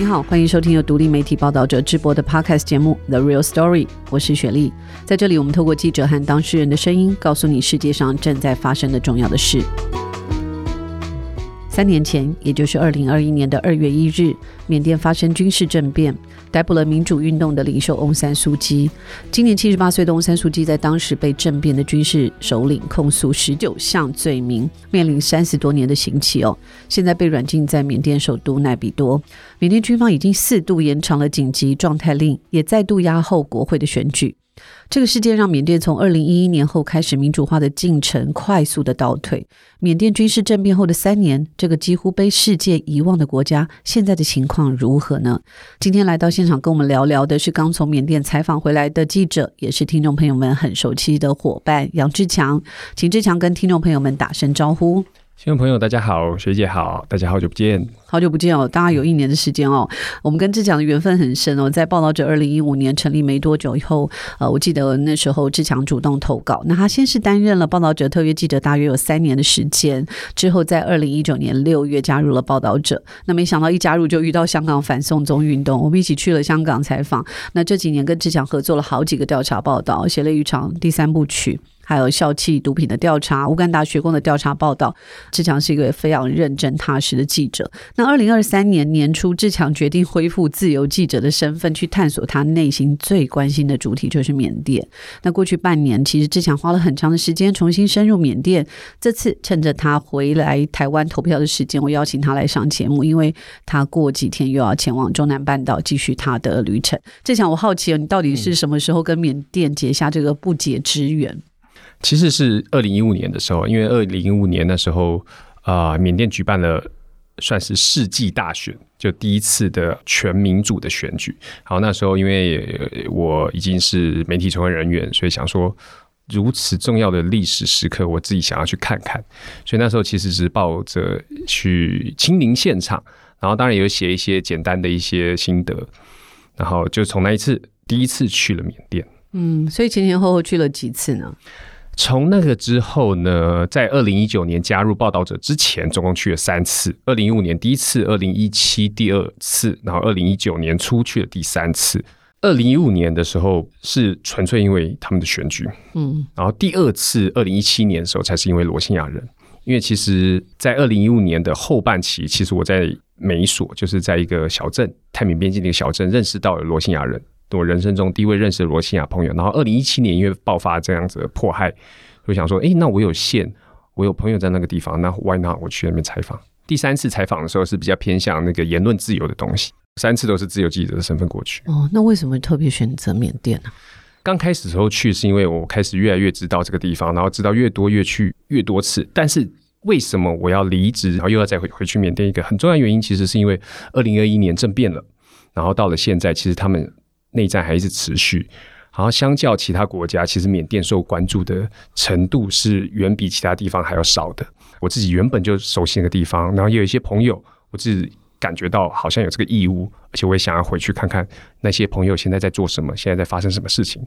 你好，欢迎收听由独立媒体报道者智博的 Podcast 节目《The Real Story》，我是雪莉。在这里，我们透过记者和当事人的声音，告诉你世界上正在发生的重要的事。三年前，也就是二零二一年的二月一日，缅甸发生军事政变，逮捕了民主运动的领袖翁山苏姬。今年七十八岁的翁山苏姬，在当时被政变的军事首领控诉十九项罪名，面临三十多年的刑期哦。现在被软禁在缅甸首都奈比多。缅甸军方已经四度延长了紧急状态令，也再度押后国会的选举。这个事件让缅甸从二零一一年后开始民主化的进程快速的倒退。缅甸军事政变后的三年，这个几乎被世界遗忘的国家，现在的情况如何呢？今天来到现场跟我们聊聊的是刚从缅甸采访回来的记者，也是听众朋友们很熟悉的伙伴杨志强，请志强跟听众朋友们打声招呼。听众朋友，大家好，学姐好，大家好久不见，好久不见哦，大概有一年的时间哦。我们跟志强的缘分很深哦，在报道者二零一五年成立没多久以后，呃，我记得那时候志强主动投稿，那他先是担任了报道者特约记者，大约有三年的时间，之后在二零一九年六月加入了报道者。那没想到一加入就遇到香港反送中运动，我们一起去了香港采访。那这几年跟志强合作了好几个调查报道，写了一场第三部曲。还有校气毒品的调查、乌干达学工的调查报道，志强是一个非常认真踏实的记者。那二零二三年年初，志强决定恢复自由记者的身份，去探索他内心最关心的主题，就是缅甸。那过去半年，其实志强花了很长的时间重新深入缅甸。这次趁着他回来台湾投票的时间，我邀请他来上节目，因为他过几天又要前往中南半岛继续他的旅程。志强，我好奇哦，你到底是什么时候跟缅甸结下这个不解之缘？其实是二零一五年的时候，因为二零一五年那时候啊，缅甸举办了算是世纪大选，就第一次的全民主的选举。然后，那时候因为我已经是媒体从业人员，所以想说如此重要的历史时刻，我自己想要去看看。所以那时候其实是抱着去亲临现场，然后当然也有写一些简单的一些心得，然后就从那一次第一次去了缅甸。嗯，所以前前后后去了几次呢？从那个之后呢，在二零一九年加入报道者之前，总共去了三次。二零一五年第一次，二零一七第二次，然后二零一九年出去了第三次。二零一五年的时候是纯粹因为他们的选举，嗯，然后第二次二零一七年的时候才是因为罗兴亚人。因为其实，在二零一五年的后半期，其实我在美索，就是在一个小镇泰缅边境的一个小镇，认识到了罗兴亚人。我人生中第一位认识的罗西亚朋友，然后二零一七年因为爆发这样子的迫害，就想说，哎、欸，那我有线，我有朋友在那个地方，那 why not 我去那边采访？第三次采访的时候是比较偏向那个言论自由的东西，三次都是自由记者的身份过去。哦，那为什么特别选择缅甸呢？刚开始的时候去是因为我开始越来越知道这个地方，然后知道越多越去越多次。但是为什么我要离职，然后又要再回回去缅甸？一个很重要原因，其实是因为二零二一年政变了，然后到了现在，其实他们。内战还一直持续，然后相较其他国家，其实缅甸受关注的程度是远比其他地方还要少的。我自己原本就熟悉那个地方，然后也有一些朋友，我自己感觉到好像有这个义务，而且我也想要回去看看那些朋友现在在做什么，现在在发生什么事情。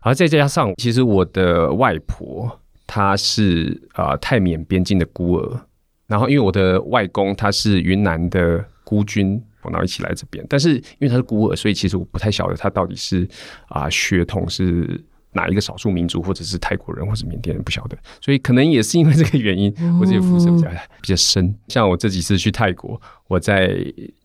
而再加上，其实我的外婆她是啊、呃、泰缅边境的孤儿，然后因为我的外公他是云南的孤军。然后一起来这边，但是因为他是孤儿，所以其实我不太晓得他到底是啊、呃、血统是哪一个少数民族，或者是泰国人，或者缅甸人，不晓得。所以可能也是因为这个原因，我自己肤色比较比较深。像我这几次去泰国，我在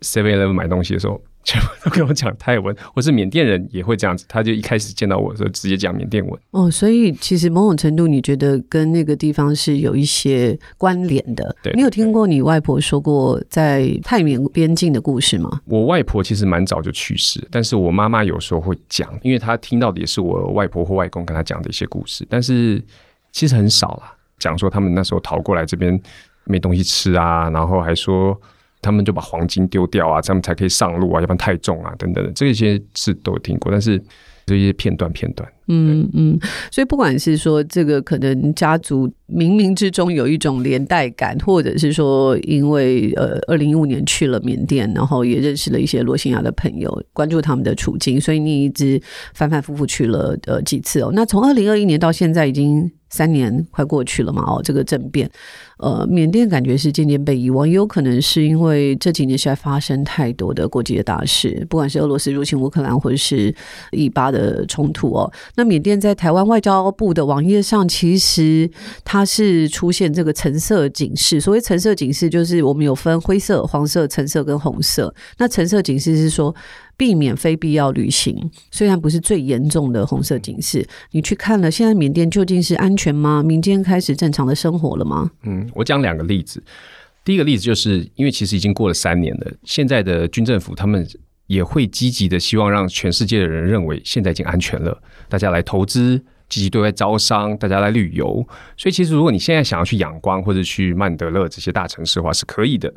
Seven Eleven 买东西的时候。全部都跟我讲泰文，或是缅甸人也会这样子，他就一开始见到我的时候直接讲缅甸文。哦，所以其实某种程度，你觉得跟那个地方是有一些关联的。对，你有听过你外婆说过在泰缅边境的故事吗？我外婆其实蛮早就去世，但是我妈妈有时候会讲，因为她听到的也是我外婆或外公跟她讲的一些故事，但是其实很少啦，讲说他们那时候逃过来这边没东西吃啊，然后还说。他们就把黄金丢掉啊，这样才可以上路啊，要不然太重啊，等等的，这些是都有听过，但是这些片段片段，嗯嗯，所以不管是说这个可能家族冥冥之中有一种连带感，或者是说因为呃，二零一五年去了缅甸，然后也认识了一些罗兴亚的朋友，关注他们的处境，所以你一直反反复复去了呃几次哦。那从二零二一年到现在已经三年快过去了嘛，哦，这个政变，呃，缅甸感觉是渐渐被遗忘，也有可能是因为这几年实在发生太多的国际的大事，不管是俄罗斯入侵乌克兰，或者是以巴的冲突哦。那缅甸在台湾外交部的网页上，其实它是出现这个橙色警示。所谓橙色警示，就是我们有分灰色、黄色、橙色跟红色。那橙色警示是说，避免非必要旅行，虽然不是最严重的红色警示。你去看了，现在缅甸究竟是安全吗？民间开始正常的生活了吗？嗯，我讲两个例子。第一个例子就是因为其实已经过了三年了，现在的军政府他们也会积极的希望让全世界的人认为现在已经安全了，大家来投资，积极对外招商，大家来旅游。所以其实如果你现在想要去仰光或者去曼德勒这些大城市的话，是可以的。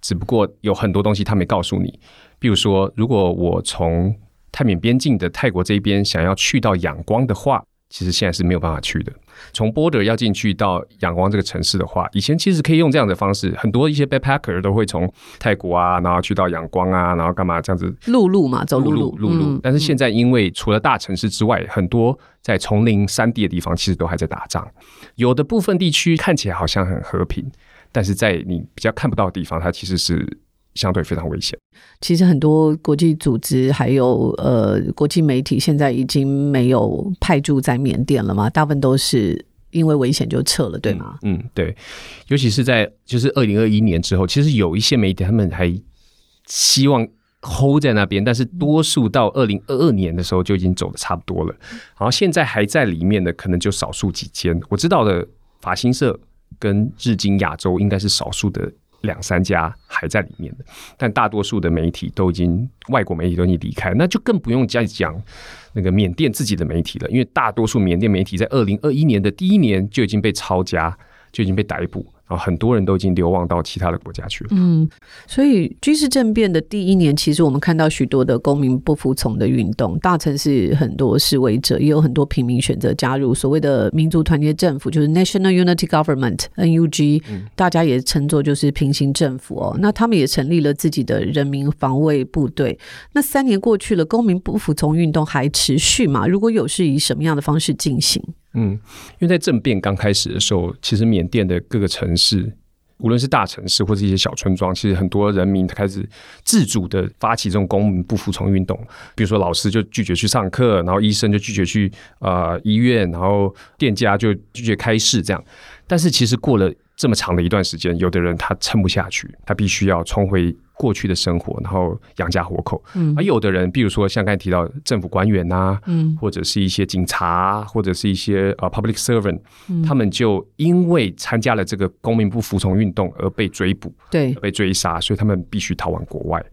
只不过有很多东西他没告诉你。比如说，如果我从泰缅边境的泰国这边想要去到仰光的话，其实现在是没有办法去的。从 border 要进去到仰光这个城市的话，以前其实可以用这样的方式，很多一些 backpacker 都会从泰国啊，然后去到仰光啊，然后干嘛这样子陆路嘛，走陆路，陆路。但是现在因为除了大城市之外，很多在丛林山地的地方，其实都还在打仗。有的部分地区看起来好像很和平，但是在你比较看不到的地方，它其实是。相对非常危险。其实很多国际组织还有呃国际媒体现在已经没有派驻在缅甸了嘛？大部分都是因为危险就撤了，对吗？嗯，嗯，对。尤其是在就是二零二一年之后，其实有一些媒体他们还希望 hold 在那边，但是多数到二零二二年的时候就已经走的差不多了。然后现在还在里面的可能就少数几间，我知道的法新社跟日经亚洲应该是少数的。两三家还在里面的，但大多数的媒体都已经外国媒体都已经离开，那就更不用再讲那个缅甸自己的媒体了，因为大多数缅甸媒体在二零二一年的第一年就已经被抄家，就已经被逮捕。啊，很多人都已经流亡到其他的国家去了。嗯，所以军事政变的第一年，其实我们看到许多的公民不服从的运动，大城市很多示威者，也有很多平民选择加入所谓的民族团结政府，就是 National Unity Government（NUG），大家也称作就是平行政府哦。那他们也成立了自己的人民防卫部队。那三年过去了，公民不服从运动还持续吗？如果有，是以什么样的方式进行？嗯，因为在政变刚开始的时候，其实缅甸的各个城市，无论是大城市或者一些小村庄，其实很多人民开始自主的发起这种公民不服从运动。比如说，老师就拒绝去上课，然后医生就拒绝去啊、呃、医院，然后店家就拒绝开市，这样。但是其实过了这么长的一段时间，有的人他撑不下去，他必须要重回。过去的生活，然后养家活口。嗯，而有的人，比如说像刚才提到政府官员呐，嗯，或者是一些警察，或者是一些呃 public servant，嗯，他们就因为参加了这个公民不服从运动而被追捕，对，被追杀，所以他们必须逃往国外。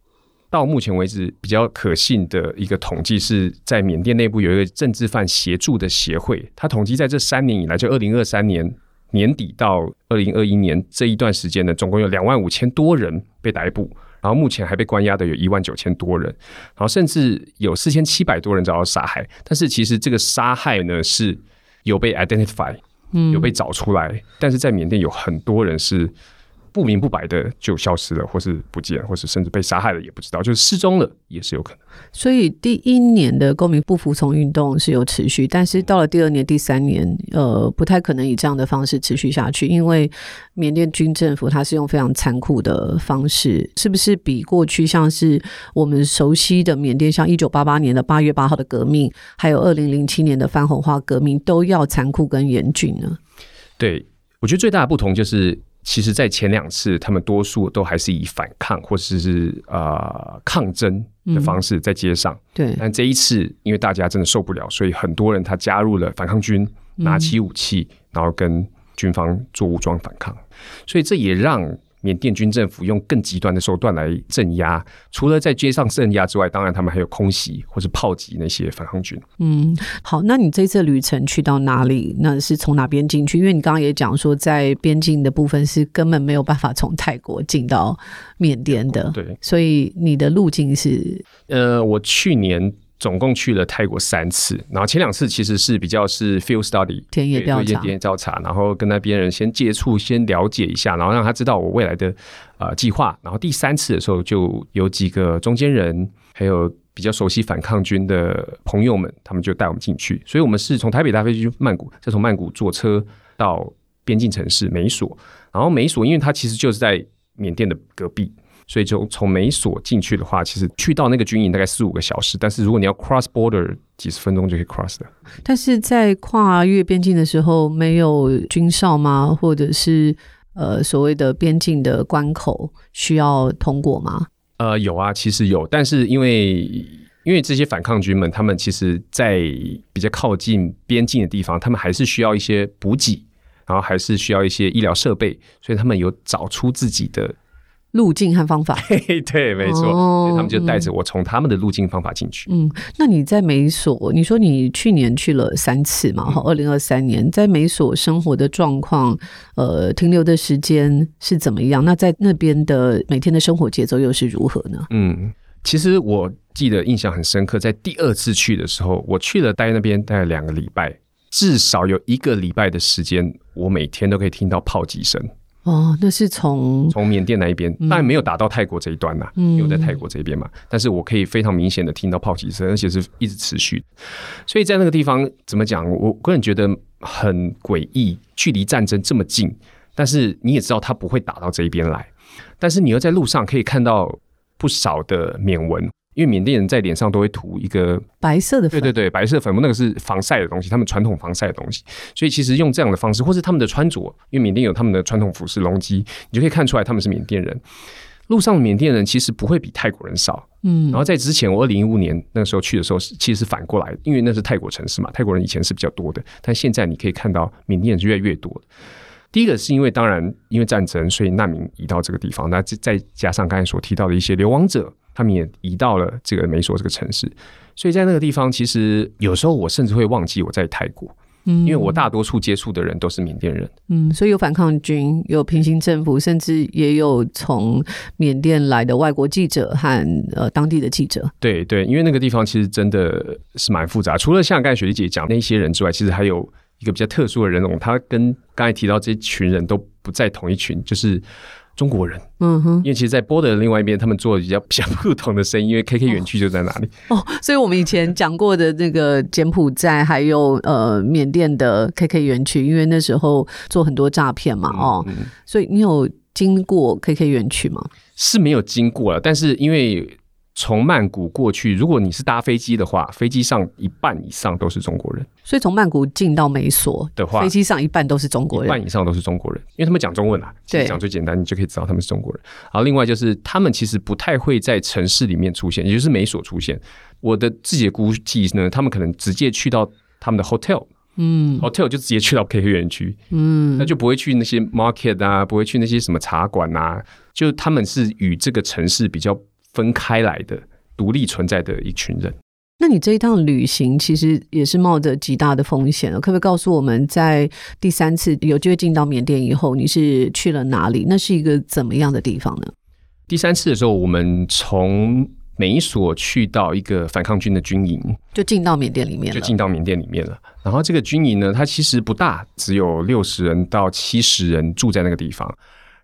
到目前为止，比较可信的一个统计是在缅甸内部有一个政治犯协助的协会，他统计在这三年以来，就二零二三年年底到二零二一年这一段时间呢，总共有两万五千多人被逮捕。然后目前还被关押的有一万九千多人，然后甚至有四千七百多人遭到杀害。但是其实这个杀害呢是有被 identify，有被找出来，嗯，但是在缅甸有很多人是。不明不白的就消失了，或是不见，或是甚至被杀害了，也不知道，就是失踪了，也是有可能。所以第一年的公民不服从运动是有持续，但是到了第二年、第三年，呃，不太可能以这样的方式持续下去，因为缅甸军政府它是用非常残酷的方式，是不是比过去像是我们熟悉的缅甸，像一九八八年的八月八号的革命，还有二零零七年的反红化革命，都要残酷跟严峻呢？对，我觉得最大的不同就是。其实，在前两次，他们多数都还是以反抗或者是啊、呃、抗争的方式在街上。嗯、对，但这一次，因为大家真的受不了，所以很多人他加入了反抗军，拿起武器，嗯、然后跟军方做武装反抗。所以这也让。缅甸军政府用更极端的手段来镇压，除了在街上镇压之外，当然他们还有空袭或是炮击那些反抗军。嗯，好，那你这次旅程去到哪里？那是从哪边进去？因为你刚刚也讲说，在边境的部分是根本没有办法从泰国进到缅甸的。对，所以你的路径是？呃，我去年。总共去了泰国三次，然后前两次其实是比较是 field study 田野调查，田野调查，然后跟那边人先接触，先了解一下，然后让他知道我未来的呃计划。然后第三次的时候，就有几个中间人，还有比较熟悉反抗军的朋友们，他们就带我们进去。所以我们是从台北搭飞机去曼谷，再从曼谷坐车到边境城市美索。然后美索，因为它其实就是在缅甸的隔壁，所以就从美索进去的话，其实去到那个军营大概四五个小时。但是如果你要 cross border，几十分钟就可以 cross 的。但是在跨越边境的时候，没有军哨吗？或者是呃所谓的边境的关口需要通过吗？呃，有啊，其实有，但是因为因为这些反抗军们，他们其实，在比较靠近边境的地方，他们还是需要一些补给，然后还是需要一些医疗设备，所以他们有找出自己的。路径和方法，对，没错，哦、所以他们就带着我从他们的路径方法进去。嗯，那你在美所，你说你去年去了三次嘛？哈、嗯，二零二三年在美所生活的状况，呃，停留的时间是怎么样？那在那边的每天的生活节奏又是如何呢？嗯，其实我记得印象很深刻，在第二次去的时候，我去了待那边待了两个礼拜，至少有一个礼拜的时间，我每天都可以听到炮击声。哦，那是从从缅甸那一边，当然没有打到泰国这一端呐，嗯、因为在泰国这边嘛。但是我可以非常明显的听到炮击声，而且是一直持续。所以在那个地方怎么讲，我个人觉得很诡异，距离战争这么近，但是你也知道他不会打到这一边来，但是你又在路上可以看到不少的缅文。因为缅甸人在脸上都会涂一个白色的粉，对对对，白色粉末，那个是防晒的东西，他们传统防晒的东西。所以其实用这样的方式，或是他们的穿着，因为缅甸有他们的传统服饰龙基，你就可以看出来他们是缅甸人。路上的缅甸人其实不会比泰国人少，嗯。然后在之前我二零一五年那个时候去的时候，其实是反过来，因为那是泰国城市嘛，泰国人以前是比较多的，但现在你可以看到缅甸人是越来越多。第一个是因为当然因为战争，所以难民移到这个地方，那再加上刚才所提到的一些流亡者。他们也移到了这个美索这个城市，所以在那个地方，其实有时候我甚至会忘记我在泰国，嗯，因为我大多数接触的人都是缅甸人，嗯，所以有反抗军，有平行政府，甚至也有从缅甸来的外国记者和呃当地的记者，对对，因为那个地方其实真的是蛮复杂，除了像刚才雪莉姐讲那些人之外，其实还有一个比较特殊的人种，他跟刚才提到这群人都不在同一群，就是。中国人，嗯哼，因为其实，在波的另外一边，他们做的比较比较不同的生意，因为 KK 园区就在哪里哦。哦，所以我们以前讲过的那个柬埔寨，还有呃缅甸的 KK 园区，因为那时候做很多诈骗嘛，哦，嗯嗯、所以你有经过 KK 园区吗？是没有经过了，但是因为。从曼谷过去，如果你是搭飞机的话，飞机上一半以上都是中国人。所以从曼谷进到美索的话，飞机上一半都是中国人，一半以上都是中国人，因为他们讲中文啊。对，讲最简单，你就可以知道他们是中国人。然后另外就是他们其实不太会在城市里面出现，也就是美索出现。我的自己的估计呢，他们可能直接去到他们的 hotel，嗯，hotel 就直接去到 KK 园区，嗯，那就不会去那些 market 啊，不会去那些什么茶馆啊，就他们是与这个城市比较。分开来的、独立存在的一群人。那你这一趟旅行其实也是冒着极大的风险了，可不可以告诉我们，在第三次有机会进到缅甸以后，你是去了哪里？那是一个怎么样的地方呢？第三次的时候，我们从美索去到一个反抗军的军营，就进到缅甸里面了，就进到缅甸里面了。然后这个军营呢，它其实不大，只有六十人到七十人住在那个地方。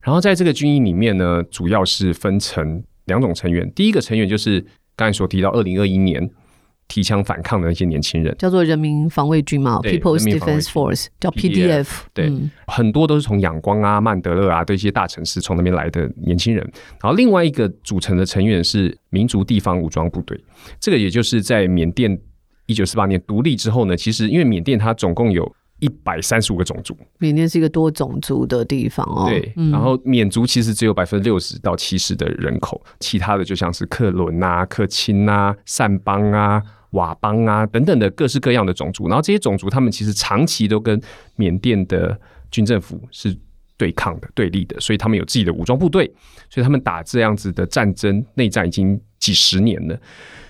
然后在这个军营里面呢，主要是分成。两种成员，第一个成员就是刚才所提到，二零二一年提枪反抗的那些年轻人，叫做人民防卫军嘛，People's Defense Force，叫 PDF。对，嗯、很多都是从仰光啊、曼德勒啊这些大城市从那边来的年轻人。然后另外一个组成的成员是民族地方武装部队，这个也就是在缅甸一九四八年独立之后呢，其实因为缅甸它总共有。一百三十五个种族，缅甸是一个多种族的地方哦。对，嗯、然后缅族其实只有百分之六十到七十的人口，其他的就像是克伦啊、克钦啊、善邦啊、佤邦啊等等的各式各样的种族。然后这些种族他们其实长期都跟缅甸的军政府是对抗的、对立的，所以他们有自己的武装部队，所以他们打这样子的战争内战已经几十年了。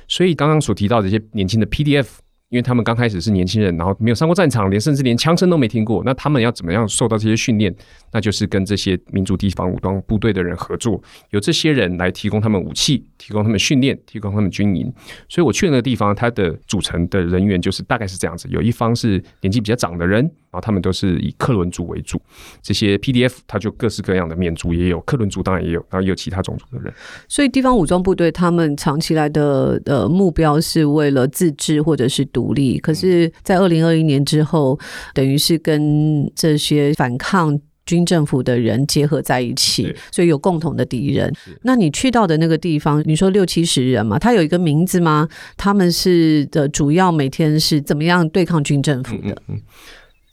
所以刚刚所提到的一些年轻的 PDF。因为他们刚开始是年轻人，然后没有上过战场，连甚至连枪声都没听过。那他们要怎么样受到这些训练？那就是跟这些民族地方武装部队的人合作，由这些人来提供他们武器，提供他们训练，提供他们军营。所以我去那个地方，它的组成的人员就是大概是这样子：有一方是年纪比较长的人，然后他们都是以克伦族为主。这些 PDF 它就各式各样的缅族也有，克伦族当然也有，然后也有其他种族的人。所以地方武装部队他们长期来的呃目标是为了自治或者是独立，可是，在二零二一年之后，等于是跟这些反抗。军政府的人结合在一起，所以有共同的敌人。那你去到的那个地方，你说六七十人嘛，他有一个名字吗？他们是的主要每天是怎么样对抗军政府的？嗯嗯、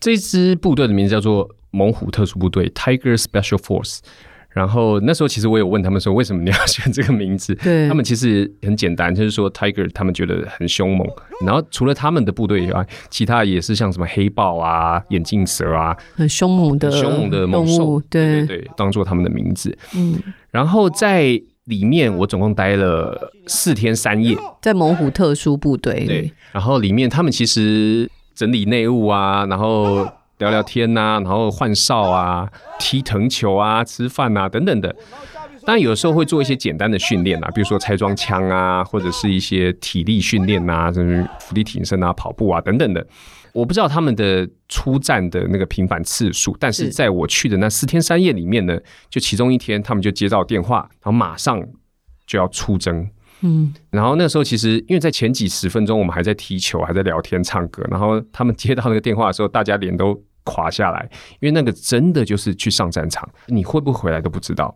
这支部队的名字叫做猛虎特殊部队 （Tiger Special Force）。然后那时候其实我有问他们说，为什么你要选这个名字？对，他们其实很简单，就是说 Tiger 他们觉得很凶猛。然后除了他们的部队以外，其他也是像什么黑豹啊、眼镜蛇啊，很凶猛的凶猛的猛兽，对对对，当做他们的名字。嗯，然后在里面我总共待了四天三夜，在猛虎特殊部队。对，然后里面他们其实整理内务啊，然后。聊聊天呐、啊，然后换哨啊，踢藤球啊，吃饭啊，等等的。当然有时候会做一些简单的训练啊，比如说拆装枪啊，或者是一些体力训练啊，甚至伏地挺身啊、跑步啊等等的。我不知道他们的出战的那个频繁次数，但是在我去的那四天三夜里面呢，就其中一天他们就接到电话，然后马上就要出征。嗯，然后那时候其实因为在前几十分钟我们还在踢球，还在聊天唱歌，然后他们接到那个电话的时候，大家脸都垮下来，因为那个真的就是去上战场，你会不会回来都不知道。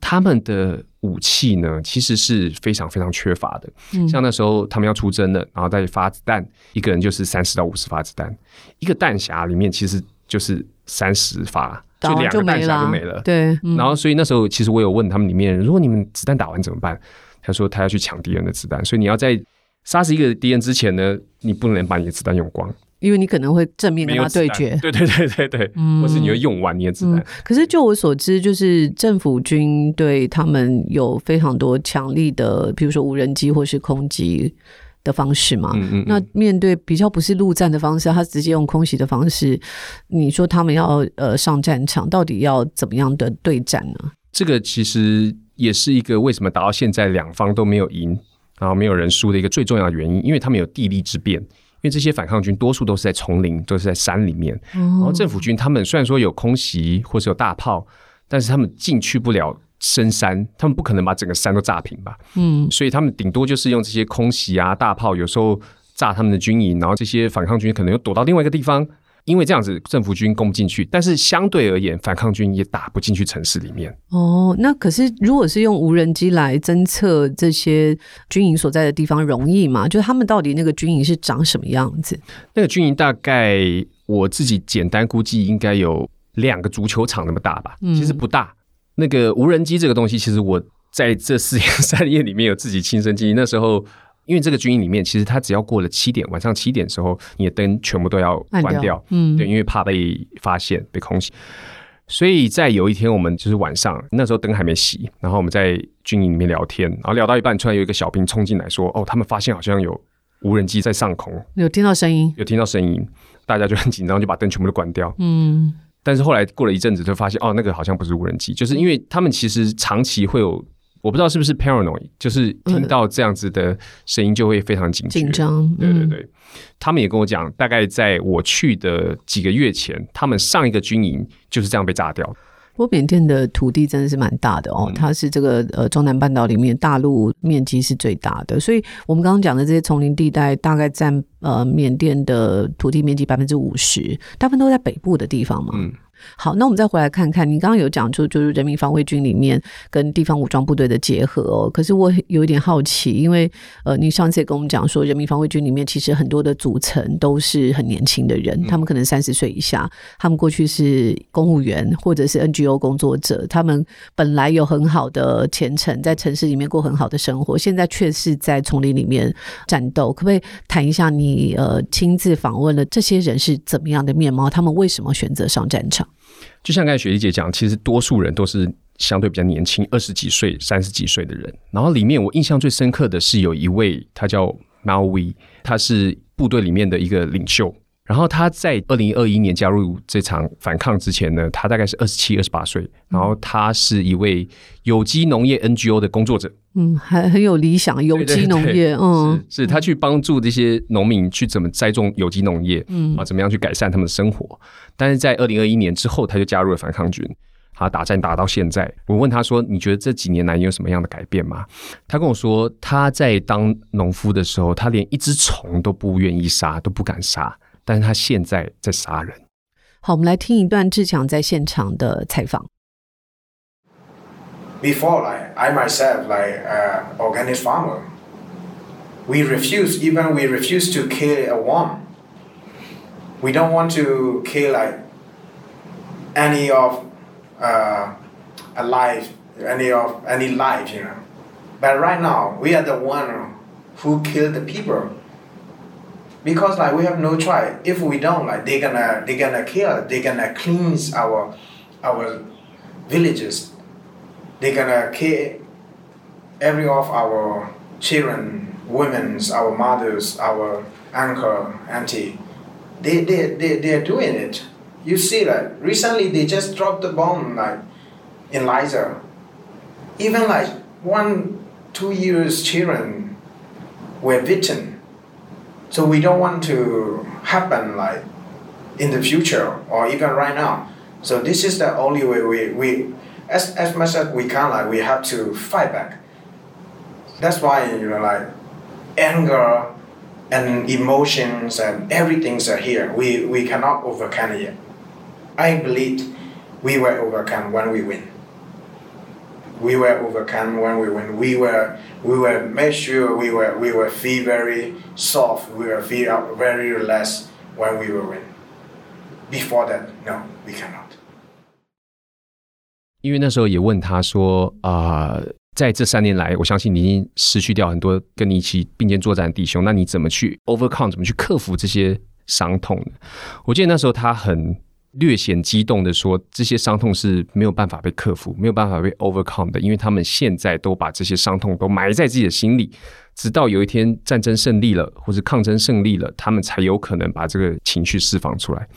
他们的武器呢，其实是非常非常缺乏的。嗯，像那时候他们要出征了，然后再发子弹，一个人就是三十到五十发子弹，一个弹匣里面其实就是三十发，就两个弹匣就没了。对，嗯，然后所以那时候其实我有问他们里面，如果你们子弹打完怎么办？他说他要去抢敌人的子弹，所以你要在杀死一个敌人之前呢，你不能把你的子弹用光，因为你可能会正面跟他对决。对对对对对，嗯，或是你会用完你的子弹。嗯，可是就我所知，就是政府军对他们有非常多强力的，比如说无人机或是空击的方式嘛。那面对比较不是陆战的方式，他直接用空袭的方式，你说他们要呃上战场，到底要怎么样的对战呢？这个其实。也是一个为什么打到现在两方都没有赢，然后没有人输的一个最重要的原因，因为他们有地利之便，因为这些反抗军多数都是在丛林，都是在山里面，然后政府军他们虽然说有空袭或是有大炮，但是他们进去不了深山，他们不可能把整个山都炸平吧？嗯，所以他们顶多就是用这些空袭啊、大炮，有时候炸他们的军营，然后这些反抗军可能又躲到另外一个地方。因为这样子，政府军攻不进去，但是相对而言，反抗军也打不进去城市里面。哦，那可是如果是用无人机来侦测这些军营所在的地方，容易吗？就是他们到底那个军营是长什么样子？那个军营大概我自己简单估计，应该有两个足球场那么大吧。其实不大。那个无人机这个东西，其实我在这四天 三夜里面有自己亲身经历。那时候。因为这个军营里面，其实它只要过了七点，晚上七点的时候，你的灯全部都要关掉，掉，嗯，对，因为怕被发现、被空袭。所以在有一天，我们就是晚上，那时候灯还没熄，然后我们在军营里面聊天，然后聊到一半，突然有一个小兵冲进来说：“哦，他们发现好像有无人机在上空，有听到声音，有听到声音，大家就很紧张，就把灯全部都关掉。”嗯，但是后来过了一阵子，就发现哦，那个好像不是无人机，就是因为他们其实长期会有。我不知道是不是 paranoid，就是听到这样子的声音就会非常紧张。紧张，对对对、嗯。他们也跟我讲，大概在我去的几个月前，他们上一个军营就是这样被炸掉。不过缅甸的土地真的是蛮大的哦，嗯、它是这个呃中南半岛里面大陆面积是最大的，所以我们刚刚讲的这些丛林地带大概占呃缅甸的土地面积百分之五十，大部分都在北部的地方嘛。嗯好，那我们再回来看看，你刚刚有讲出就是人民防卫军里面跟地方武装部队的结合哦。可是我有一点好奇，因为呃，你上次也跟我们讲说，人民防卫军里面其实很多的组成都是很年轻的人，他们可能三十岁以下，他们过去是公务员或者是 NGO 工作者，他们本来有很好的前程，在城市里面过很好的生活，现在却是在丛林里面战斗。可不可以谈一下你呃亲自访问了这些人是怎么样的面貌？他们为什么选择上战场？就像刚才雪莉姐讲，其实多数人都是相对比较年轻，二十几岁、三十几岁的人。然后里面我印象最深刻的是有一位，他叫 Malvi，他是部队里面的一个领袖。然后他在二零二一年加入这场反抗之前呢，他大概是二十七、二十八岁。然后他是一位有机农业 NGO 的工作者，嗯，还很有理想，有机农业，对对对嗯，是，是他去帮助这些农民去怎么栽种有机农业，嗯啊，怎么样去改善他们的生活。但是在二零二一年之后，他就加入了反抗军。他打战打到现在，我问他说：“你觉得这几年来你有什么样的改变吗？”他跟我说：“他在当农夫的时候，他连一只虫都不愿意杀，都不敢杀。但是他现在在杀人。”好，我们来听一段志强在现场的采访。Before, like I myself, like uh, organic farmer, we refuse, even we refuse to kill a worm. We don't want to kill like any of uh, alive, any of any life, you know. But right now, we are the one who kill the people. Because like we have no choice. If we don't, like they gonna they gonna kill, They're gonna cleanse our our villages. They're gonna kill every of our children, women's, our mothers, our uncle, auntie. They they they they are doing it you see that recently they just dropped the bomb like in Liza. Even like one, two years children were bitten. So we don't want to happen like in the future or even right now. So this is the only way we, we as, as much as we can like we have to fight back. That's why you know like anger and emotions and everything's are here. We we cannot overcome it yet. I believe we will overcome when we win. We were overcome when we win. We were we were made sure we were we were feel very soft. We were feel very relaxed when we were win. Before that, no, we cannot. 因为那时候也问他说啊、在这三年来，我相信你已经失去掉很多跟你一起并肩作战的弟兄，那你怎么去 overcome？怎么去克服这些伤痛呢？我记得那时候他很。略显激动的说：“这些伤痛是没有办法被克服，没有办法被 overcome 的，因为他们现在都把这些伤痛都埋在自己的心里，直到有一天战争胜利了，或是抗争胜利了，他们才有可能把这个情绪释放出来。”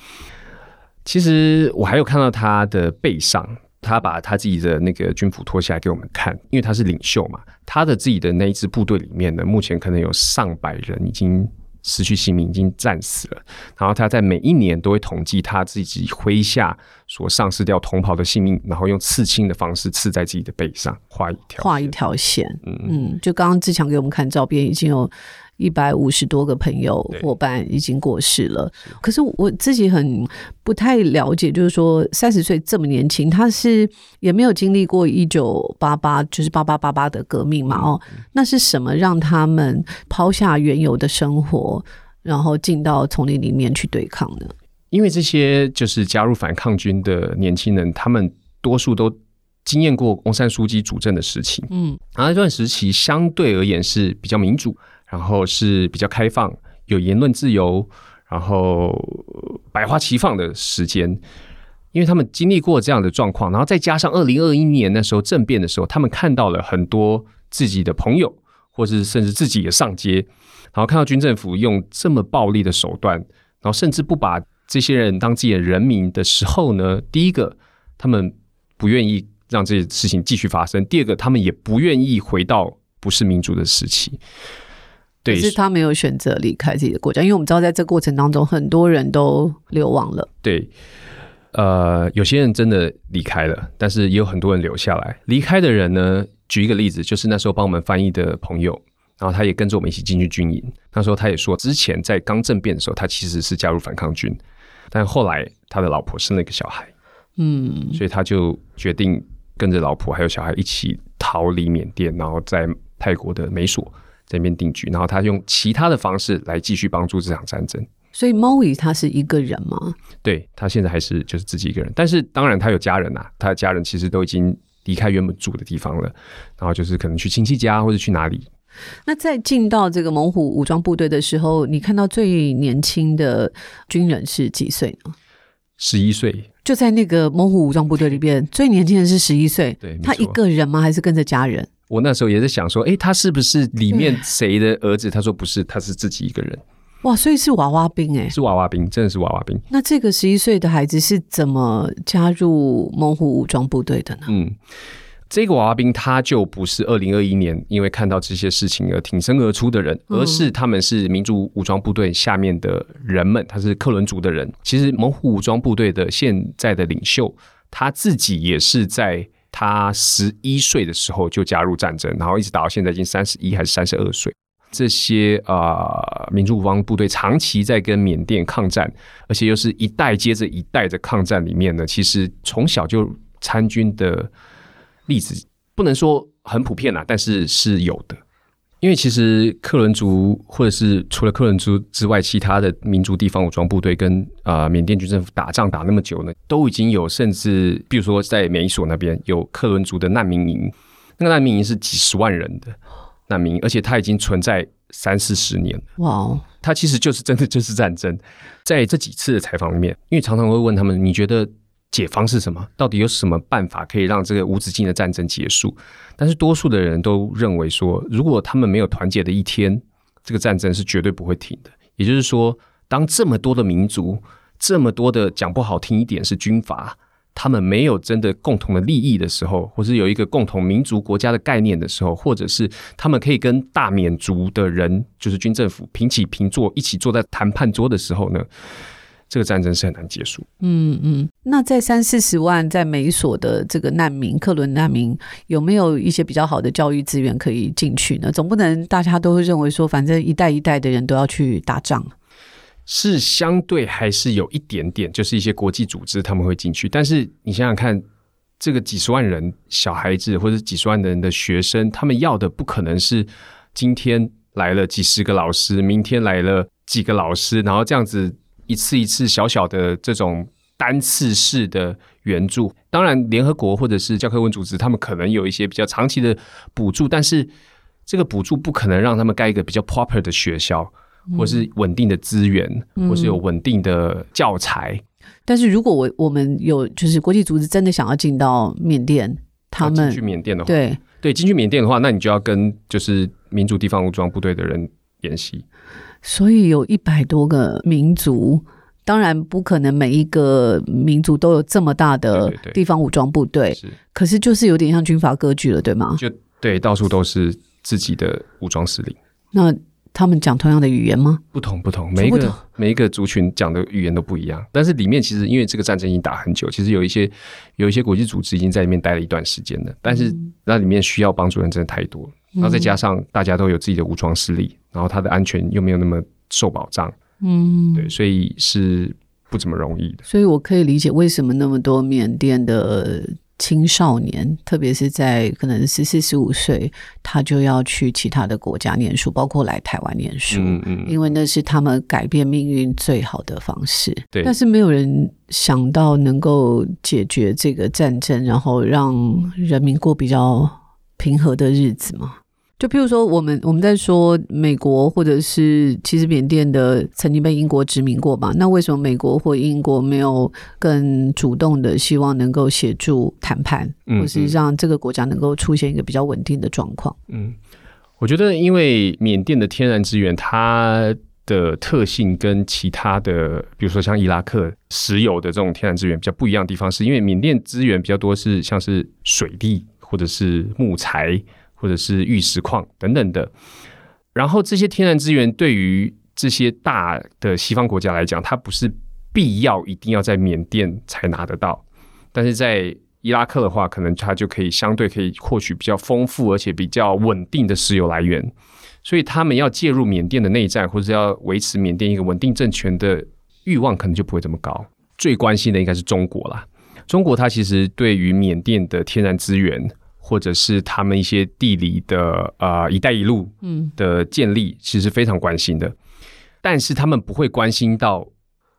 其实我还有看到他的背上，他把他自己的那个军服脱下来给我们看，因为他是领袖嘛，他的自己的那一支部队里面呢，目前可能有上百人已经。失去性命，已经战死了。然后他在每一年都会统计他自己麾下所丧失掉同袍的性命，然后用刺青的方式刺在自己的背上，画一条画一条线。嗯嗯，就刚刚志强给我们看照片，已经有。一百五十多个朋友伙伴已经过世了，可是我自己很不太了解，就是说三十岁这么年轻，他是也没有经历过一九八八，就是八八八八的革命嘛？哦，那是什么让他们抛下原有的生活，然后进到丛林里面去对抗呢？因为这些就是加入反抗军的年轻人，他们多数都经验过翁山书记主政的时期，嗯，然后那段时期相对而言是比较民主。然后是比较开放，有言论自由，然后百花齐放的时间，因为他们经历过这样的状况，然后再加上二零二一年那时候政变的时候，他们看到了很多自己的朋友，或是甚至自己也上街，然后看到军政府用这么暴力的手段，然后甚至不把这些人当自己的人民的时候呢，第一个他们不愿意让这些事情继续发生，第二个他们也不愿意回到不是民主的时期。可是他没有选择离开自己的国家，因为我们知道，在这过程当中，很多人都流亡了。对，呃，有些人真的离开了，但是也有很多人留下来。离开的人呢，举一个例子，就是那时候帮我们翻译的朋友，然后他也跟着我们一起进去军营。那时候他也说，之前在刚政变的时候，他其实是加入反抗军，但后来他的老婆生了一个小孩，嗯，所以他就决定跟着老婆还有小孩一起逃离缅甸，然后在泰国的美索。在那边定居，然后他用其他的方式来继续帮助这场战争。所以 Moe 他是一个人吗？对，他现在还是就是自己一个人，但是当然他有家人呐、啊，他的家人其实都已经离开原本住的地方了，然后就是可能去亲戚家或者去哪里。那在进到这个猛虎武装部队的时候，你看到最年轻的军人是几岁呢？十一岁。就在那个猛虎武装部队里边，最年轻的是十一岁。对，他一个人吗？还是跟着家人？我那时候也是想说，哎，他是不是里面谁的儿子？他说不是，他是自己一个人。哇，所以是娃娃兵哎，是娃娃兵，真的是娃娃兵。那这个十一岁的孩子是怎么加入猛虎武装部队的呢？嗯，这个娃娃兵他就不是二零二一年因为看到这些事情而挺身而出的人，而是他们是民族武装部队下面的人们，他是克伦族的人。其实猛虎武装部队的现在的领袖，他自己也是在他十一岁的时候就加入战争，然后一直打到现在已经三十一还是三十二岁。这些啊、呃，民族武装部队长期在跟缅甸抗战，而且又是一代接着一代的抗战里面呢，其实从小就参军的例子不能说很普遍啦，但是是有的。因为其实克伦族或者是除了克伦族之外，其他的民族地方武装部队跟啊、呃、缅甸军政府打仗打那么久呢，都已经有甚至，比如说在美索那边有克伦族的难民营，那个难民营是几十万人的。难民，而且它已经存在三四十年了。哇哦，它其实就是真的就是战争。在这几次的采访里面，因为常常会问他们：“你觉得解方是什么？到底有什么办法可以让这个无止境的战争结束？”但是多数的人都认为说，如果他们没有团结的一天，这个战争是绝对不会停的。也就是说，当这么多的民族，这么多的讲不好听一点是军阀。他们没有真的共同的利益的时候，或是有一个共同民族国家的概念的时候，或者是他们可以跟大缅族的人，就是军政府平起平坐，一起坐在谈判桌的时候呢，这个战争是很难结束。嗯嗯，那在三四十万在美索的这个难民，克伦难民，有没有一些比较好的教育资源可以进去呢？总不能大家都会认为说，反正一代一代的人都要去打仗。是相对还是有一点点，就是一些国际组织他们会进去，但是你想想看，这个几十万人小孩子或者几十万人的学生，他们要的不可能是今天来了几十个老师，明天来了几个老师，然后这样子一次一次小小的这种单次式的援助。当然，联合国或者是教科文组织，他们可能有一些比较长期的补助，但是这个补助不可能让他们盖一个比较 proper 的学校。或是稳定的资源，嗯、或是有稳定的教材。但是如果我我们有就是国际组织真的想要进到缅甸，他们进去缅甸的话，对对，进去缅甸的话，那你就要跟就是民族地方武装部队的人联系。所以有一百多个民族，当然不可能每一个民族都有这么大的地方武装部队，是。可是就是有点像军阀割据了，对吗？就对，到处都是自己的武装势力。那。他们讲同样的语言吗？不同，不同，每一个每一个族群讲的语言都不一样。但是里面其实因为这个战争已经打很久，其实有一些有一些国际组织已经在里面待了一段时间了。但是那里面需要帮助人真的太多了，然后再加上大家都有自己的武装势力，然后他的安全又没有那么受保障，嗯，对，所以是不怎么容易的。所以我可以理解为什么那么多缅甸的。青少年，特别是在可能十四、十五岁，他就要去其他的国家念书，包括来台湾念书，嗯嗯，因为那是他们改变命运最好的方式。对，但是没有人想到能够解决这个战争，然后让人民过比较平和的日子吗？就譬如说，我们我们在说美国，或者是其实缅甸的曾经被英国殖民过嘛？那为什么美国或英国没有更主动的希望能够协助谈判，或是让这个国家能够出现一个比较稳定的状况？嗯，我觉得因为缅甸的天然资源，它的特性跟其他的，比如说像伊拉克石油的这种天然资源比较不一样的地方，是因为缅甸资源比较多是像是水利或者是木材。或者是玉石矿等等的，然后这些天然资源对于这些大的西方国家来讲，它不是必要一定要在缅甸才拿得到，但是在伊拉克的话，可能它就可以相对可以获取比较丰富而且比较稳定的石油来源，所以他们要介入缅甸的内战，或者要维持缅甸一个稳定政权的欲望，可能就不会这么高。最关心的应该是中国啦，中国它其实对于缅甸的天然资源。或者是他们一些地理的呃“一带一路”嗯的建立，其实非常关心的，但是他们不会关心到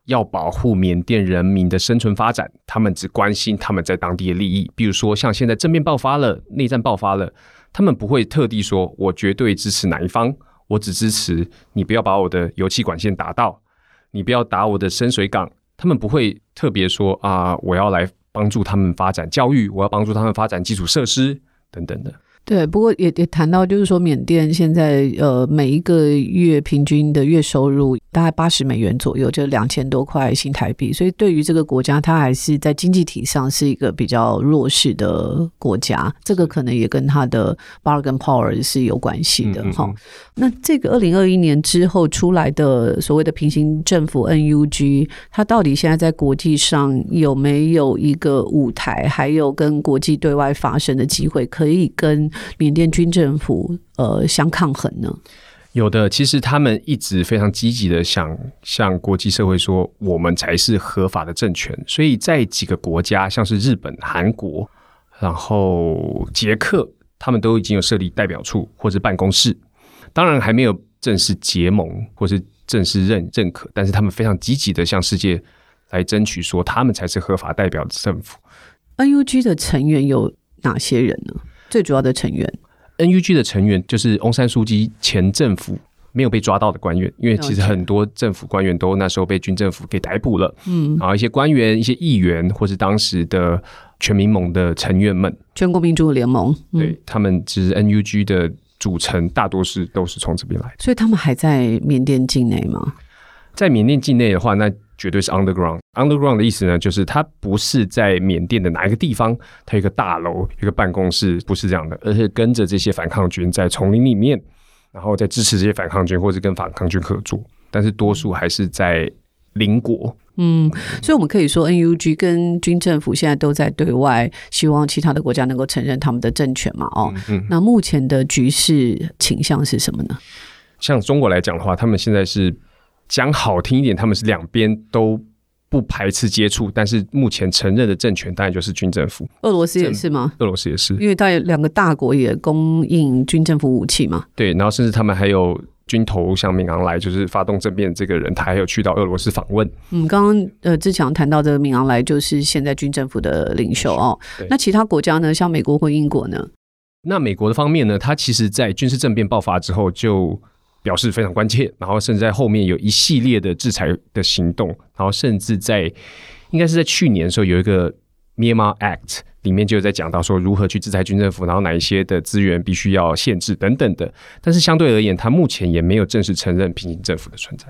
要保护缅甸人民的生存发展，他们只关心他们在当地的利益。比如说，像现在政变爆发了，内战爆发了，他们不会特地说“我绝对支持哪一方”，我只支持你不要把我的油气管线打到，你不要打我的深水港。他们不会特别说啊，我要来。帮助他们发展教育，我要帮助他们发展基础设施等等的。对，不过也也谈到，就是说缅甸现在呃每一个月平均的月收入大概八十美元左右，就两千多块新台币。所以对于这个国家，它还是在经济体上是一个比较弱势的国家。这个可能也跟它的 bargain power 是有关系的哈、嗯嗯嗯。那这个二零二一年之后出来的所谓的平行政府 NUG，它到底现在在国际上有没有一个舞台，还有跟国际对外发声的机会，可以跟缅甸军政府呃相抗衡呢？有的，其实他们一直非常积极的想向国际社会说，我们才是合法的政权。所以在几个国家，像是日本、韩国，然后捷克，他们都已经有设立代表处或者办公室。当然还没有正式结盟或是正式认认可，但是他们非常积极的向世界来争取，说他们才是合法代表的政府。NUG 的成员有哪些人呢？最主要的成员，NUG 的成员就是翁山书记前政府没有被抓到的官员，因为其实很多政府官员都那时候被军政府给逮捕了。嗯，然后一些官员、一些议员，或是当时的全民盟的成员们，全国民主联盟，嗯、对他们，其实 NUG 的组成大多是都是从这边来的。所以他们还在缅甸境内吗？在缅甸境内的话，那。绝对是 underground。underground 的意思呢，就是它不是在缅甸的哪一个地方，它有一个大楼、一个办公室，不是这样的，而是跟着这些反抗军在丛林里面，然后在支持这些反抗军，或者跟反抗军合作。但是多数还是在邻国。嗯，所以我们可以说，NUG 跟军政府现在都在对外希望其他的国家能够承认他们的政权嘛？哦，嗯嗯。那目前的局势倾向是什么呢？像中国来讲的话，他们现在是。讲好听一点，他们是两边都不排斥接触，但是目前承认的政权当然就是军政府。俄罗斯也是吗？俄罗斯也是，因为大两个大国也供应军政府武器嘛。对，然后甚至他们还有军头像敏昂莱，就是发动政变这个人，他还有去到俄罗斯访问。嗯，刚刚呃志强谈到这个敏昂莱就是现在军政府的领袖哦。那其他国家呢？像美国或英国呢？那美国的方面呢？它其实在军事政变爆发之后就。表示非常关切，然后甚至在后面有一系列的制裁的行动，然后甚至在应该是在去年的时候有一个 Myanmar Act 里面就在讲到说如何去制裁军政府，然后哪一些的资源必须要限制等等的。但是相对而言，他目前也没有正式承认平行政府的存在。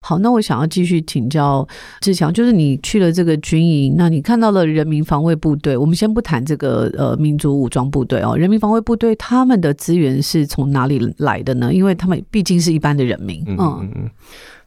好，那我想要继续请教志强，就是你去了这个军营，那你看到了人民防卫部队。我们先不谈这个呃民族武装部队哦，人民防卫部队他们的资源是从哪里来的呢？因为他们毕竟是一般的人民，嗯嗯嗯，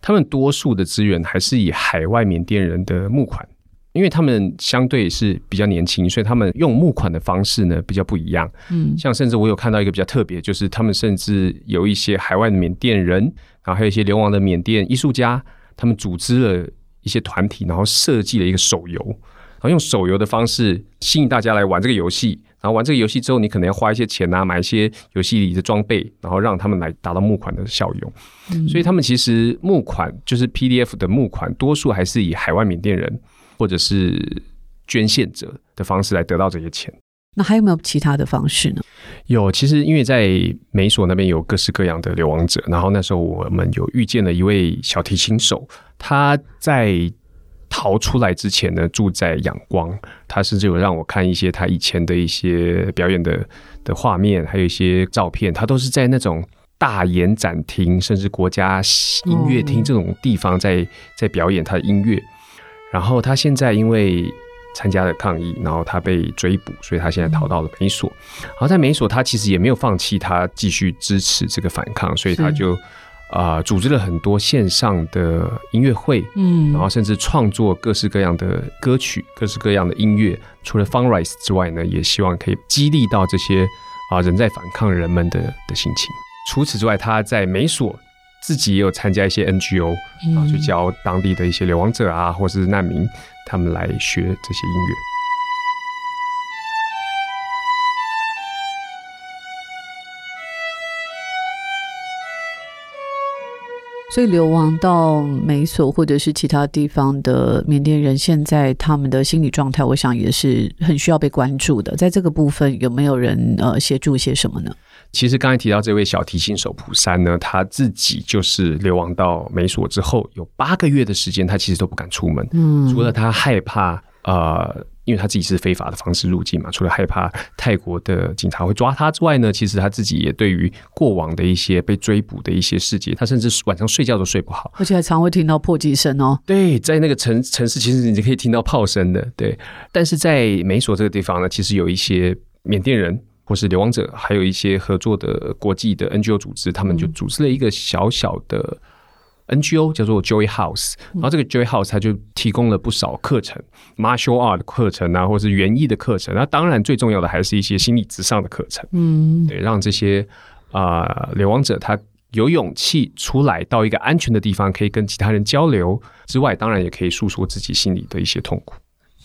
他们多数的资源还是以海外缅甸人的募款，因为他们相对是比较年轻，所以他们用募款的方式呢比较不一样。嗯，像甚至我有看到一个比较特别，就是他们甚至有一些海外的缅甸人。然后还有一些流亡的缅甸艺术家，他们组织了一些团体，然后设计了一个手游，然后用手游的方式吸引大家来玩这个游戏。然后玩这个游戏之后，你可能要花一些钱啊，买一些游戏里的装备，然后让他们来达到募款的效用。嗯。所以他们其实募款就是 PDF 的募款，多数还是以海外缅甸人或者是捐献者的方式来得到这些钱。那还有没有其他的方式呢？有，其实因为在美索那边有各式各样的流亡者，然后那时候我们有遇见了一位小提琴手，他在逃出来之前呢，住在仰光，他甚至有让我看一些他以前的一些表演的的画面，还有一些照片，他都是在那种大演展厅，甚至国家音乐厅这种地方在在表演他的音乐，然后他现在因为。参加了抗议，然后他被追捕，所以他现在逃到了美索。然后在美索，他其实也没有放弃，他继续支持这个反抗，所以他就啊、呃、组织了很多线上的音乐会，嗯，然后甚至创作各式各样的歌曲、各式各样的音乐。除了 fundraise 之外呢，也希望可以激励到这些啊人在反抗人们的的心情。除此之外，他在美索自己也有参加一些 NGO，然后去教当地的一些流亡者啊，或是难民。他们来学这些音乐，所以流亡到美索或者是其他地方的缅甸人，现在他们的心理状态，我想也是很需要被关注的。在这个部分，有没有人呃协助些什么呢？其实刚才提到这位小提琴手普山呢，他自己就是流亡到美索之后，有八个月的时间，他其实都不敢出门，嗯，除了他害怕。呃，因为他自己是非法的方式入境嘛，除了害怕泰国的警察会抓他之外呢，其实他自己也对于过往的一些被追捕的一些事件，他甚至晚上睡觉都睡不好，而且还常会听到破击声哦。对，在那个城城市，其实你可以听到炮声的。对，但是在美索这个地方呢，其实有一些缅甸人或是流亡者，还有一些合作的国际的 NGO 组织，他们就组织了一个小小的。NGO 叫做 Joy House，然后这个 Joy House 它就提供了不少课程，martial art 的课程啊，或者是园艺的课程。那当然最重要的还是一些心理之上的课程。嗯，对，让这些啊、呃、流亡者他有勇气出来到一个安全的地方，可以跟其他人交流之外，当然也可以诉说自己心里的一些痛苦，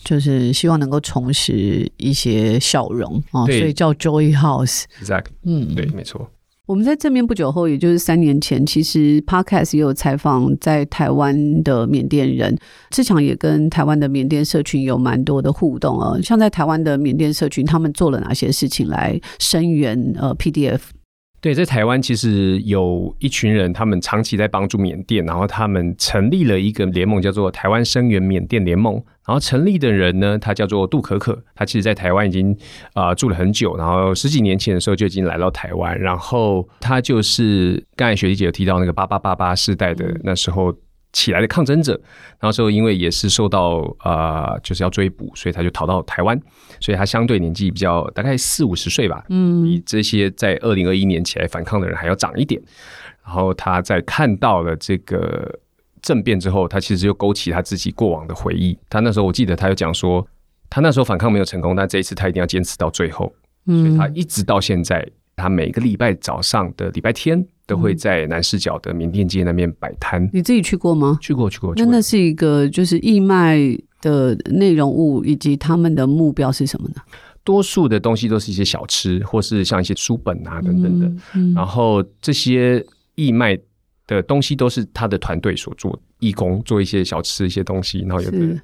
就是希望能够重拾一些笑容啊，所以叫 Joy House。Exactly，嗯，对，没错。我们在正面不久后，也就是三年前，其实 Podcast 也有采访在台湾的缅甸人，志强也跟台湾的缅甸社群有蛮多的互动啊。像在台湾的缅甸社群，他们做了哪些事情来声援呃 PDF？对，在台湾其实有一群人，他们长期在帮助缅甸，然后他们成立了一个联盟，叫做台湾声援缅甸联盟。然后成立的人呢，他叫做杜可可，他其实在台湾已经啊、呃、住了很久，然后十几年前的时候就已经来到台湾，然后他就是刚才雪莉姐有提到那个八八八八世代的那时候。起来的抗争者，然后之后因为也是受到啊、呃，就是要追捕，所以他就逃到台湾，所以他相对年纪比较大概四五十岁吧，嗯，比这些在二零二一年起来反抗的人还要长一点。然后他在看到了这个政变之后，他其实又勾起他自己过往的回忆。他那时候我记得他有讲说，他那时候反抗没有成功，但这一次他一定要坚持到最后，嗯，所以他一直到现在，他每个礼拜早上的礼拜天。都会在南市角的缅甸街那边摆摊。你自己去过吗？去过，去过。那那是一个就是义卖的内容物，以及他们的目标是什么呢？多数的东西都是一些小吃，或是像一些书本啊等等的。嗯嗯、然后这些义卖的东西都是他的团队所做，义工做一些小吃一些东西，然后有的。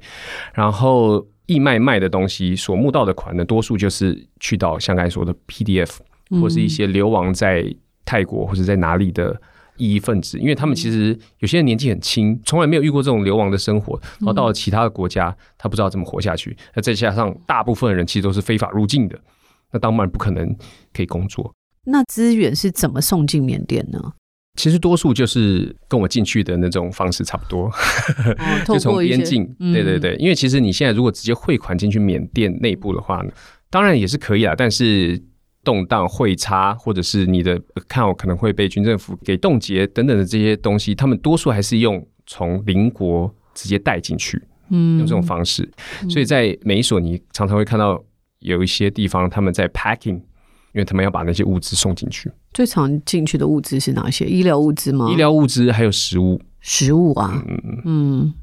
然后义卖卖的东西所募到的款呢，多数就是去到像刚才说的 PDF，或是一些流亡在。泰国或者在哪里的异议分子，因为他们其实有些人年纪很轻，从来没有遇过这种流亡的生活，然后到了其他的国家，他不知道怎么活下去。那再加上大部分人其实都是非法入境的，那当然不可能可以工作。那资源是怎么送进缅甸呢？其实多数就是跟我进去的那种方式差不多，就从边境。对对对，因为其实你现在如果直接汇款进去缅甸内部的话呢，当然也是可以啊，但是。动荡、汇差，或者是你的 account 可能会被军政府给冻结等等的这些东西，他们多数还是用从邻国直接带进去，嗯，用这种方式。嗯、所以在美索，你常常会看到有一些地方他们在 packing，因为他们要把那些物资送进去。最常进去的物资是哪些？医疗物资吗？医疗物资还有食物。食物啊，嗯嗯。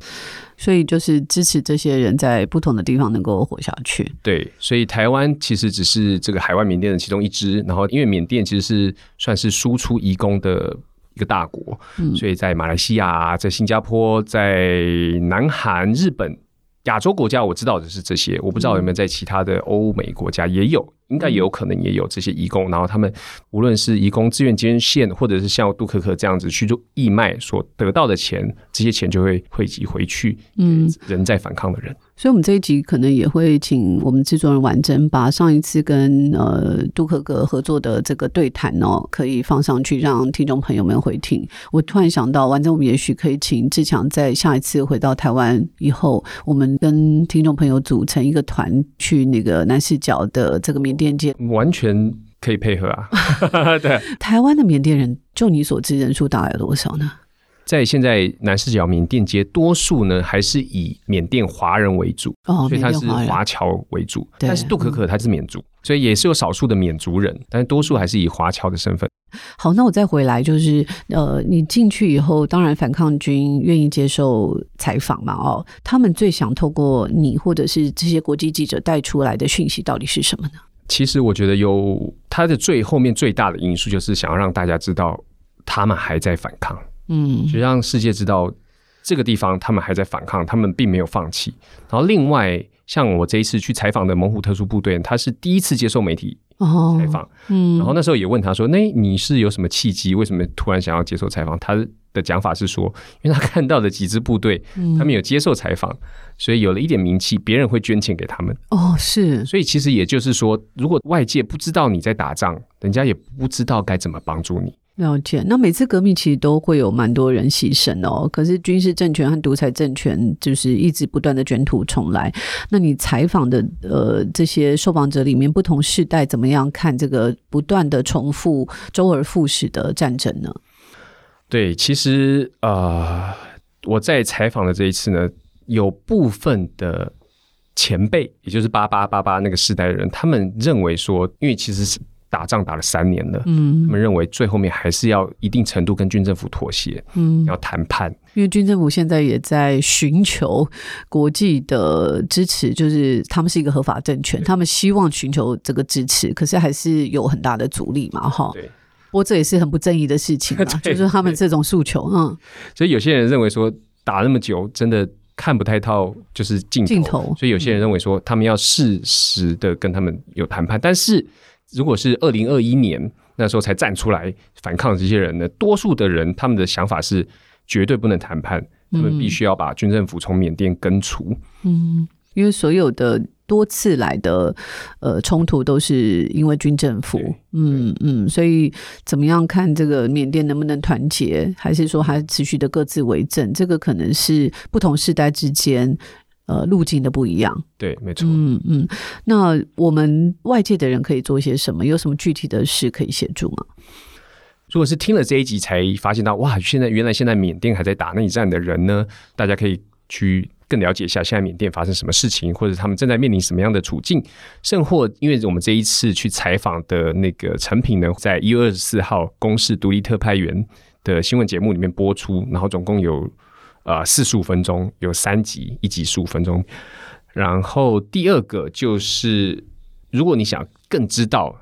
所以就是支持这些人在不同的地方能够活下去。对，所以台湾其实只是这个海外缅甸的其中一支。然后，因为缅甸其实是算是输出移工的一个大国，嗯、所以在马来西亚、在新加坡、在南韩、日本。亚洲国家我知道的是这些，我不知道有没有在其他的欧美国家也有，应该也有可能也有这些义工。然后他们无论是义工志愿捐献，或者是像杜可可这样子去做义卖所得到的钱，这些钱就会汇集回去，嗯，人在反抗的人。所以，我们这一集可能也会请我们制作人婉珍把上一次跟呃杜可可合作的这个对谈哦，可以放上去，让听众朋友们回听。我突然想到，婉珍，我们也许可以请志强在下一次回到台湾以后，我们跟听众朋友组成一个团，去那个南市角的这个缅甸街，完全可以配合啊。对，台湾的缅甸人，就你所知人数大概有多少呢？在现在南势角缅甸街，多数呢还是以缅甸华人为主，哦，所以他是华侨为主。但是杜可可他是缅族，所以也是有少数的缅族人，但是多数还是以华侨的身份。好，那我再回来，就是呃，你进去以后，当然反抗军愿意接受采访嘛，哦，他们最想透过你或者是这些国际记者带出来的讯息到底是什么呢？其实我觉得有他的最后面最大的因素，就是想要让大家知道他们还在反抗。嗯，就让世界知道这个地方他们还在反抗，他们并没有放弃。然后另外，像我这一次去采访的猛虎特殊部队，他是第一次接受媒体采访。嗯，然后那时候也问他说：“那你是有什么契机？为什么突然想要接受采访？”他的讲法是说：“因为他看到的几支部队，他们有接受采访，所以有了一点名气，别人会捐钱给他们。”哦，是。所以其实也就是说，如果外界不知道你在打仗，人家也不知道该怎么帮助你。了解，那每次革命其实都会有蛮多人牺牲哦。可是军事政权和独裁政权就是一直不断的卷土重来。那你采访的呃这些受访者里面，不同世代怎么样看这个不断的重复、周而复始的战争呢？对，其实呃我在采访的这一次呢，有部分的前辈，也就是八八八八那个世代的人，他们认为说，因为其实是。打仗打了三年了，嗯，他们认为最后面还是要一定程度跟军政府妥协，嗯，要谈判。因为军政府现在也在寻求国际的支持，就是他们是一个合法政权，他们希望寻求这个支持，可是还是有很大的阻力嘛，哈。对，不过这也是很不正义的事情 嘛，就是他们这种诉求，嗯。所以有些人认为说打那么久，真的看不太到就是镜头，尽头。所以有些人认为说他们要适时的跟他们有谈判，但是。如果是二零二一年那时候才站出来反抗这些人呢，多数的人他们的想法是绝对不能谈判，他们必须要把军政府从缅甸根除。嗯，因为所有的多次来的呃冲突都是因为军政府。嗯嗯，所以怎么样看这个缅甸能不能团结，还是说还持续的各自为政？这个可能是不同世代之间。呃，路径的不一样，对，没错。嗯嗯，那我们外界的人可以做一些什么？有什么具体的事可以协助吗？如果是听了这一集才发现到，哇，现在原来现在缅甸还在打内战的人呢？大家可以去更了解一下现在缅甸发生什么事情，或者他们正在面临什么样的处境。甚或因为我们这一次去采访的那个成品呢，在一月二十四号公示独立特派员的新闻节目里面播出，然后总共有。呃，四十五分钟有三集，一集十五分钟。然后第二个就是，如果你想更知道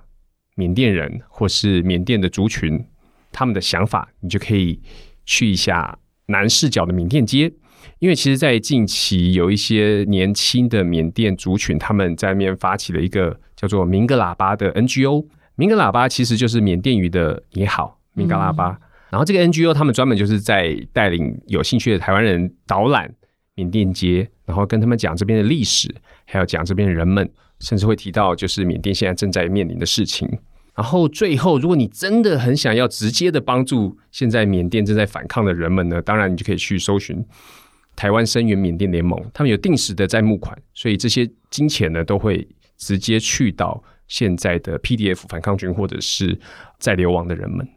缅甸人或是缅甸的族群他们的想法，你就可以去一下南视角的缅甸街，因为其实，在近期有一些年轻的缅甸族群，他们在那边发起了一个叫做“明格喇叭”的 NGO。明格喇叭其实就是缅甸语的“你好”，明格喇叭。然后这个 NGO 他们专门就是在带领有兴趣的台湾人导览缅甸街，然后跟他们讲这边的历史，还有讲这边的人们，甚至会提到就是缅甸现在正在面临的事情。然后最后，如果你真的很想要直接的帮助现在缅甸正在反抗的人们呢，当然你就可以去搜寻台湾声援缅甸联盟，他们有定时的在募款，所以这些金钱呢都会直接去到现在的 PDF 反抗军或者是在流亡的人们。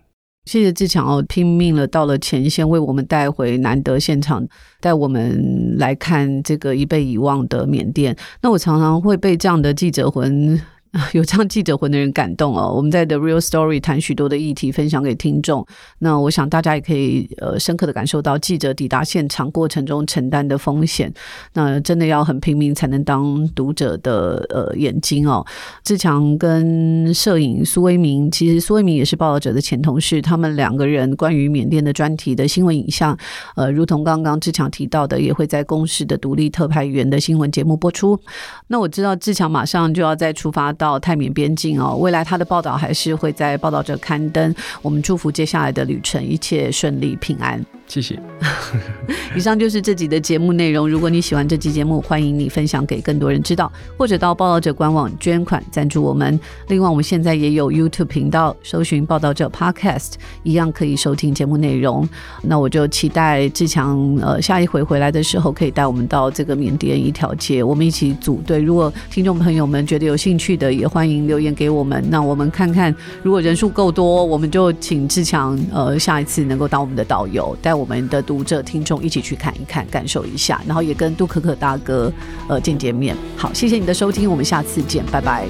谢谢志强哦，拼命了到了前线，为我们带回难得现场，带我们来看这个已被遗忘的缅甸。那我常常会被这样的记者魂。有这样记者魂的人感动哦！我们在 The Real Story 谈许多的议题，分享给听众。那我想大家也可以呃深刻的感受到记者抵达现场过程中承担的风险。那真的要很拼命才能当读者的呃眼睛哦。志强跟摄影苏威明，其实苏威明也是报道者的前同事。他们两个人关于缅甸的专题的新闻影像，呃，如同刚刚志强提到的，也会在公视的独立特派员的新闻节目播出。那我知道志强马上就要再出发。到泰缅边境哦，未来他的报道还是会在报道者刊登。我们祝福接下来的旅程一切顺利平安。谢谢。以上就是这集的节目内容。如果你喜欢这集节目，欢迎你分享给更多人知道，或者到报道者官网捐款赞助我们。另外，我们现在也有 YouTube 频道，搜寻报道者 Podcast，一样可以收听节目内容。那我就期待志强呃下一回回来的时候，可以带我们到这个缅甸一条街，我们一起组队。如果听众朋友们觉得有兴趣的，也欢迎留言给我们，那我们看看，如果人数够多，我们就请志强，呃，下一次能够当我们的导游，带我我们的读者听众一起去看一看，感受一下，然后也跟杜可可大哥，呃，见见面。好，谢谢你的收听，我们下次见，拜拜。